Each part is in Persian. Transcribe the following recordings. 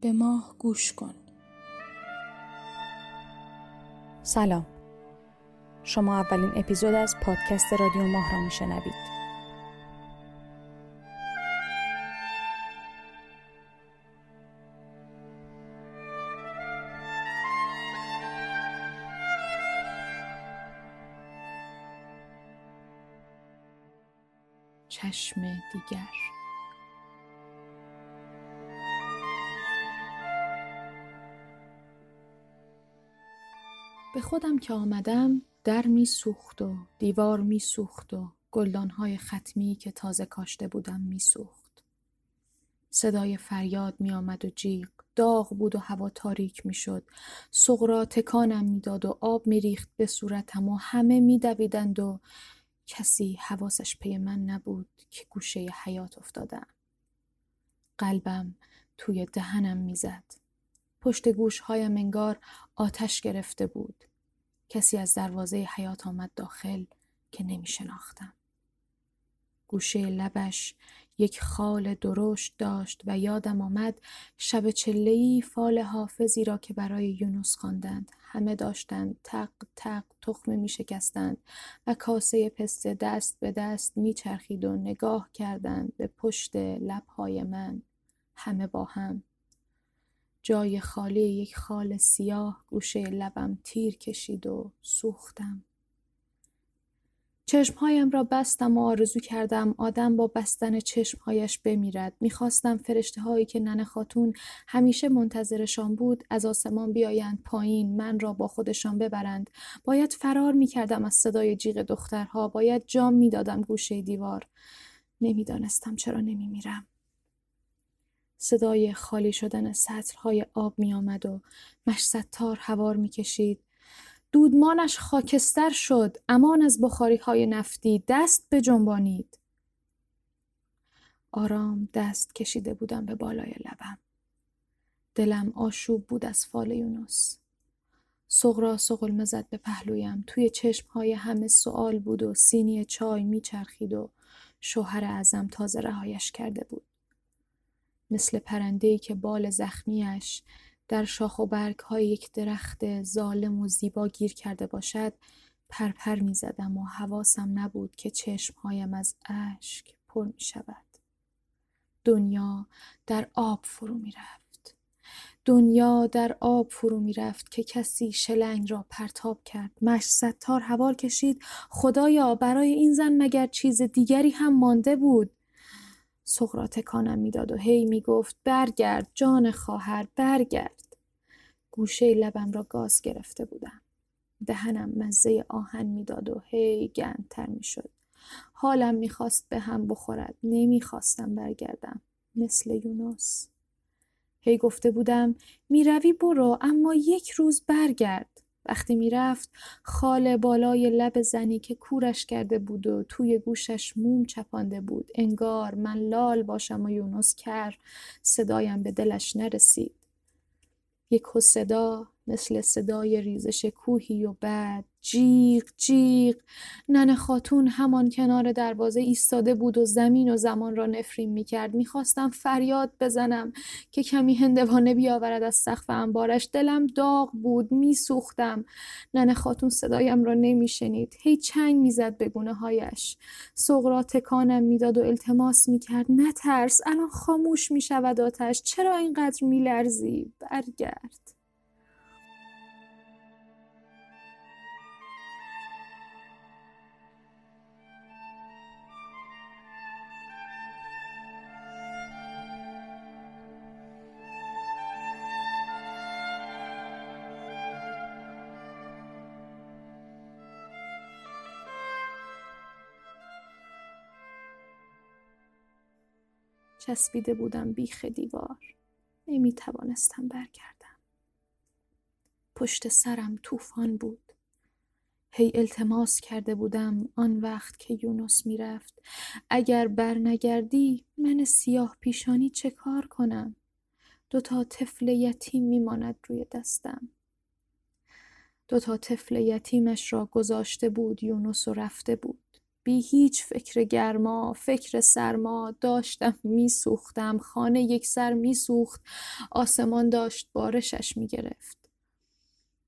به ماه گوش کن. سلام. شما اولین اپیزود از پادکست رادیو ماه را میشنوید. چشم دیگر. به خودم که آمدم در می سوخت و دیوار می سوخت و گلدانهای ختمی که تازه کاشته بودم می سوخت. صدای فریاد می آمد و جیغ داغ بود و هوا تاریک می شد. سغرا تکانم می داد و آب می ریخت به صورتم و همه می دویدند و کسی حواسش پی من نبود که گوشه حیات افتادم. قلبم توی دهنم می‌زد. پشت گوشهایم انگار آتش گرفته بود. کسی از دروازه حیات آمد داخل که نمی شناختم. گوشه لبش یک خال درشت داشت و یادم آمد شب چلهی فال حافظی را که برای یونس خواندند همه داشتند تق تق تخمه می شکستند و کاسه پسته دست به دست می چرخید و نگاه کردند به پشت لبهای من همه با هم جای خالی یک خال سیاه گوشه لبم تیر کشید و سوختم چشمهایم را بستم و آرزو کردم آدم با بستن چشمهایش بمیرد. می‌خواستم فرشته هایی که ننه خاتون همیشه منتظرشان بود از آسمان بیایند پایین من را با خودشان ببرند. باید فرار می‌کردم از صدای جیغ دخترها. باید جام می‌دادم گوشه دیوار. نمی‌دانستم چرا نمیمیرم. صدای خالی شدن های آب می آمد و مشستار هوار می کشید. دودمانش خاکستر شد امان از بخاری های نفتی دست به جنبانید. آرام دست کشیده بودم به بالای لبم. دلم آشوب بود از فال یونس. سغرا سغل زد به پهلویم توی های همه سوال بود و سینی چای میچرخید و شوهر ازم تازه رهایش کرده بود. مثل پرندهی که بال زخمیش در شاخ و برگ های یک درخت ظالم و زیبا گیر کرده باشد پرپر می زدم و حواسم نبود که چشمهایم از اشک پر می شود. دنیا در آب فرو می رفت. دنیا در آب فرو می رفت که کسی شلنگ را پرتاب کرد. مش ستار هوار کشید. خدایا برای این زن مگر چیز دیگری هم مانده بود. سغرا تکانم می‌داد و هی می‌گفت برگرد جان خواهر برگرد. گوشه لبم را گاز گرفته بودم. دهنم مزه آهن می‌داد و هی گندتر می‌شد. حالم می‌خواست به هم بخورد. نمی‌خواستم برگردم. مثل یونس. هی گفته بودم می‌روی برو اما یک روز برگرد. وقتی می‌رفت خال بالای لب زنی که کورش کرده بود و توی گوشش موم چپانده بود. انگار من لال باشم و یونس کر. صدایم به دلش نرسید. یک صدا مثل صدای ریزش کوهی و بعد. جیغ جیغ. نن خاتون همان کنار دروازه ایستاده بود و زمین و زمان را نفرین می کرد می‌خواستم فریاد بزنم که کمی هندوانه بیاورد از سقف انبارش. دلم داغ بود میسوختم. نن خاتون صدایم را نمیشنید. هی چنگ می‌زد به گونه هایش سغرا تکانم می‌داد و التماس می‌کرد. نترس الان خاموش می‌شود آتش. چرا اینقدر میلرزی؟ برگرد. چسبیده بودم بیخ دیوار. نمی توانستم برگردم. پشت سرم طوفان بود. هی التماس کرده بودم آن وقت که یونس می‌رفت. اگر برنگردی من سیاه پیشانی چه کار کنم؟ دوتا طفل یتیم میماند روی دستم. دوتا طفل یتیمش را گذاشته بود یونس و رفته بود. بی هیچ فکر گرما فکر سرما داشتم میسوختم خانه یک سر میسوخت آسمان داشت بارشش می‌گرفت.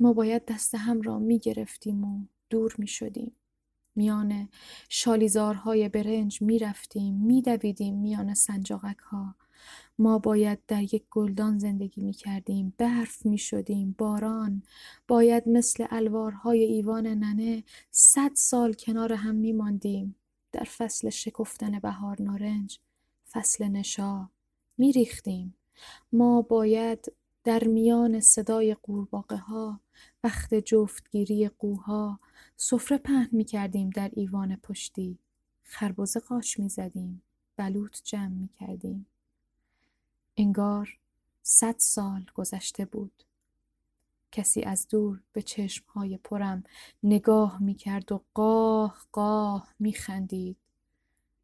ما باید دست هم را می‌گرفتیم و دور می‌شدیم. میان شالیزارهای برنج می‌رفتیم میدویدیم میان سنجاقک ها ما باید در یک گلدان زندگی می کردیم برف می شدیم باران. باید مثل الوارهای ایوان ننه صد سال کنار هم می ماندیم در فصل شکفتن بهار نارنج فصل نشا می ریختیم ما باید در میان صدای قورباغه ها وقت جفتگیری قوها سفره پهن می کردیم در ایوان پشتی. خربزه قاش می زدیم بلوط جمع می کردیم انگار صد سال گذشته بود کسی از دور به چشمهای پرم نگاه می کرد و قاه قاه می خندید.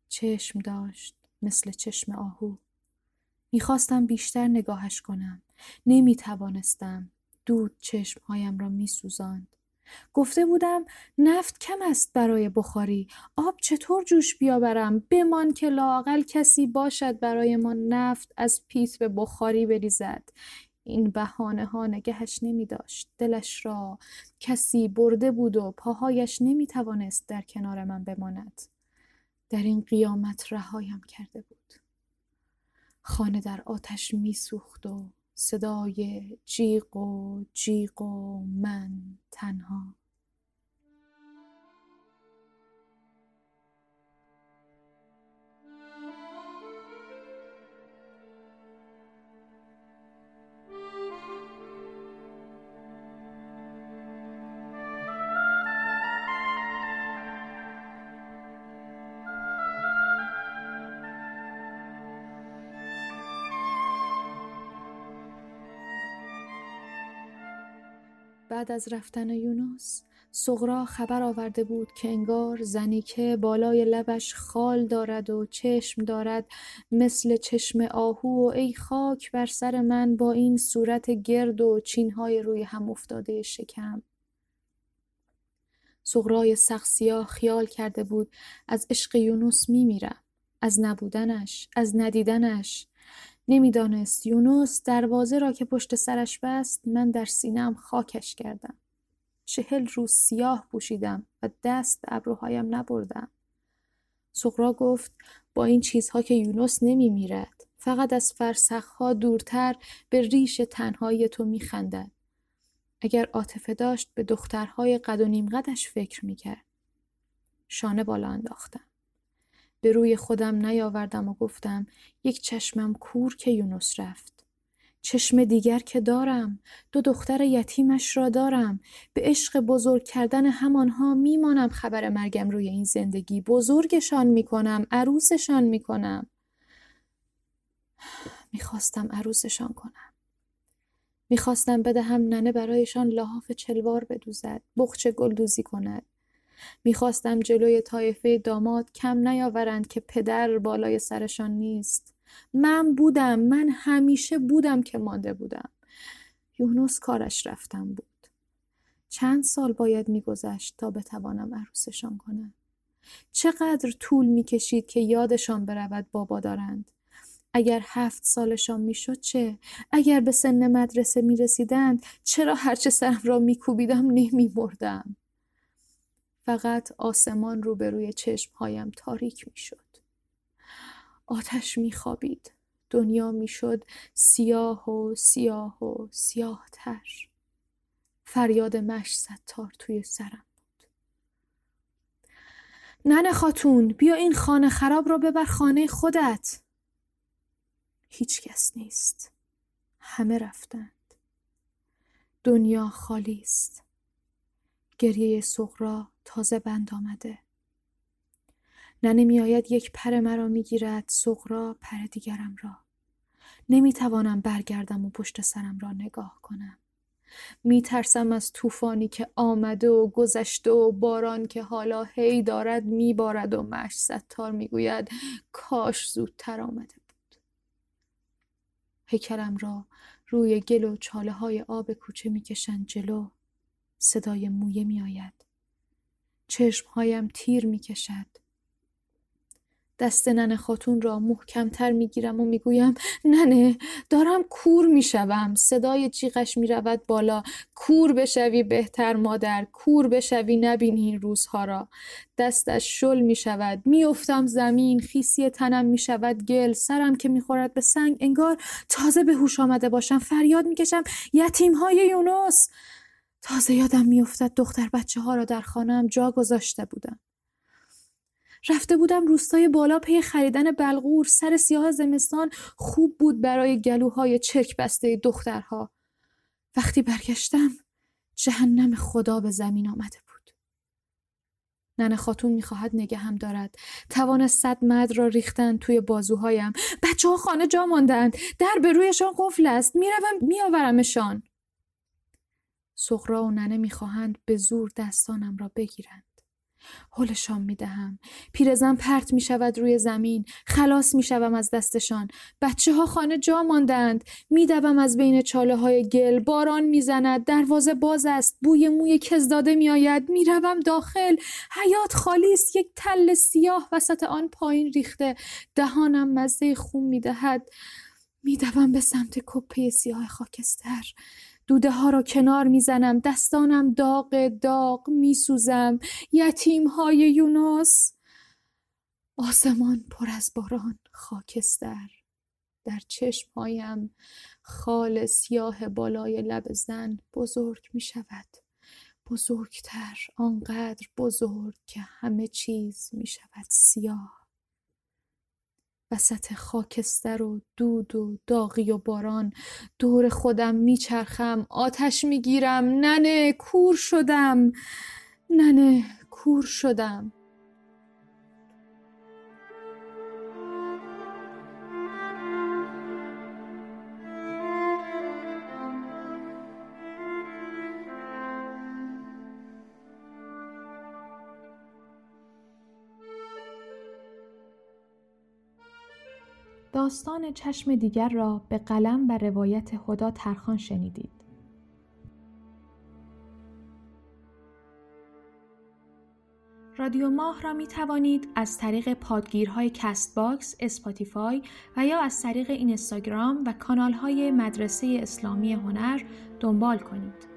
چشم داشت مثل چشم آهو. می‌خواستم بیشتر نگاهش کنم. نمی توانستم. دود چشمهایم را می. گفته بودم نفت کم است برای بخاری آب چطور جوش بیاورم بمان که لاقل کسی باشد برای ما نفت از پیت به بخاری بریزد این بهانه ها نگهش نمی داشت. دلش را کسی برده بود و پاهایش نمی توانست در کنار من بماند. در این قیامت رهایم کرده بود. خانه در آتش می سوخت و صدای جیغ و جیغ و من تنها. بعد از رفتن یونس سغرا خبر آورده بود که انگار زنی که بالای لبش خال دارد و چشم دارد مثل چشم آهو و ای خاک بر سر من با این صورت گرد و چینهای روی هم افتاده شکم. سغرای سخسیا خیال کرده بود از عشق یونس میمیرم از نبودنش از ندیدنش. نمی‌دانست یونس دروازه را که پشت سرش بست من در سینم خاکش کردم چهل روز سیاه پوشیدم و دست ابروهایم نبردم سقرا گفت با این چیزها که یونس نمی میرد فقط از فرسخها دورتر به ریش تنهایی تو می خندد. اگر عاطفه داشت به دخترهای قد و نیم قدش فکر می کرد. شانه بالا انداختم. به روی خودم نیاوردم و گفتم یک چشمم کور که یونس رفت. چشم دیگر که دارم دو دختر یتیمش را دارم. به عشق بزرگ کردن همانها میمانم خبر مرگم روی این زندگی. بزرگشان می‌کنم عروسشان می‌کنم. می‌خواستم عروسشان کنم. می‌خواستم بدهم ننه برایشان لحاف چلوار بدوزد بخچه گلدوزی کند. می‌خواستم جلوی طایفه داماد کم نیاورند که پدر بالای سرشان نیست. من بودم من همیشه بودم که مانده بودم. یونس کارش رفتم بود. چند سال باید میگذشت تا بتوانم عروسشان کنم. چقدر طول می‌کشید که یادشان برود بابا دارند. اگر هفت سالشان می‌شد چه؟ اگر به سن مدرسه می‌رسیدند چرا هرچه سرم را میکوبیدم نمیمردم؟ فقط آسمان روبروی چشمهایم تاریک می‌شد. آتش میخوابید. دنیا می‌شد سیاه و سیاه و سیاه تر. فریاد مش ستار توی سرم بود. ننه خاتون بیا این خانه خراب را ببر خانه خودت. هیچ کس نیست. همه رفتند. دنیا خالی است. گریه سغرا تازه بند آمده. ننه میآید یک پر مرا می‌گیرد سغرا پر دیگرم را. نمی‌توانم برگردم و پشت سرم را نگاه کنم. میترسم از طوفانی که آمده و گذشته و باران که حالا هی دارد میبارد و مش ستار می‌گوید کاش زودتر آمده بود. هیکلم را روی گل و چاله های آب کوچه می‌کشند جلو. صدای مویه میآید. چشمهایم تیر می کشد. دست ننه خاتون را محکمتر می‌گیرم و می‌گویم ننه دارم کور می‌شوم. صدای جیغش می‌رود بالا. کور بشوی بهتر مادر. کور بشوی نبینی این روزها را. دستش شل می‌شود. میافتم زمین. خیسی تنم می‌شود گل. سرم که می‌خورد به سنگ انگار تازه به هوش آمده باشم. فریاد می‌کشم. یتیم های یونس! تازه یادم میافتد دختر بچه ها را در خانم جا گذاشته بودم. رفته بودم روستای بالا پی خریدن بلغور سر سیاه زمستان خوب بود برای گلوهای چرک بسته دخترها. وقتی برگشتم جهنم خدا به زمین آمده بود. ننه خاتون می‌خواهد نگه هم دارد. توان صد مد را ریختن توی بازوهایم. بچه ها خانه جا ماندند. در به رویشان قفل است. می‌روم میآورمشان. سغرا و ننه می‌خواهند به زور دستانم را بگیرند حلشان می دهم. پیرزن پرت می شود روی زمین. خلاص می شوم از دستشان. بچه ها خانه جا ماندند. می دوم از بین چاله های گل. باران می زند. دروازه باز است. بوی موی کزداده می آید. می روم داخل. حیات خالی است. یک تل سیاه وسط آن پایین ریخته. دهانم مزه خون می دهد. می دوم به سمت کپه سیاه خاکستر. دوده ها را کنار می‌زنم دستانم داغ داغ میسوزم. یتیم های یونس. آسمان پر از باران خاکستر. در چشمهایم خال سیاه بالای لب زن بزرگ می شود بزرگتر آنقدر بزرگ که همه چیز می شود سیاه. وسط خاکستر و دود و داغی و باران. دور خودم میچرخم آتش می‌گیرم ننه کور شدم. ننه کور شدم. داستان چشم دیگر را به قلم و روایت خدا ترخان شنیدید. رادیو ماه را می توانید از طریق پادگیرهای Castbox، Spotify و یا از طریق اینستاگرام و کانال های مدرسه اسلامی هنر دنبال کنید.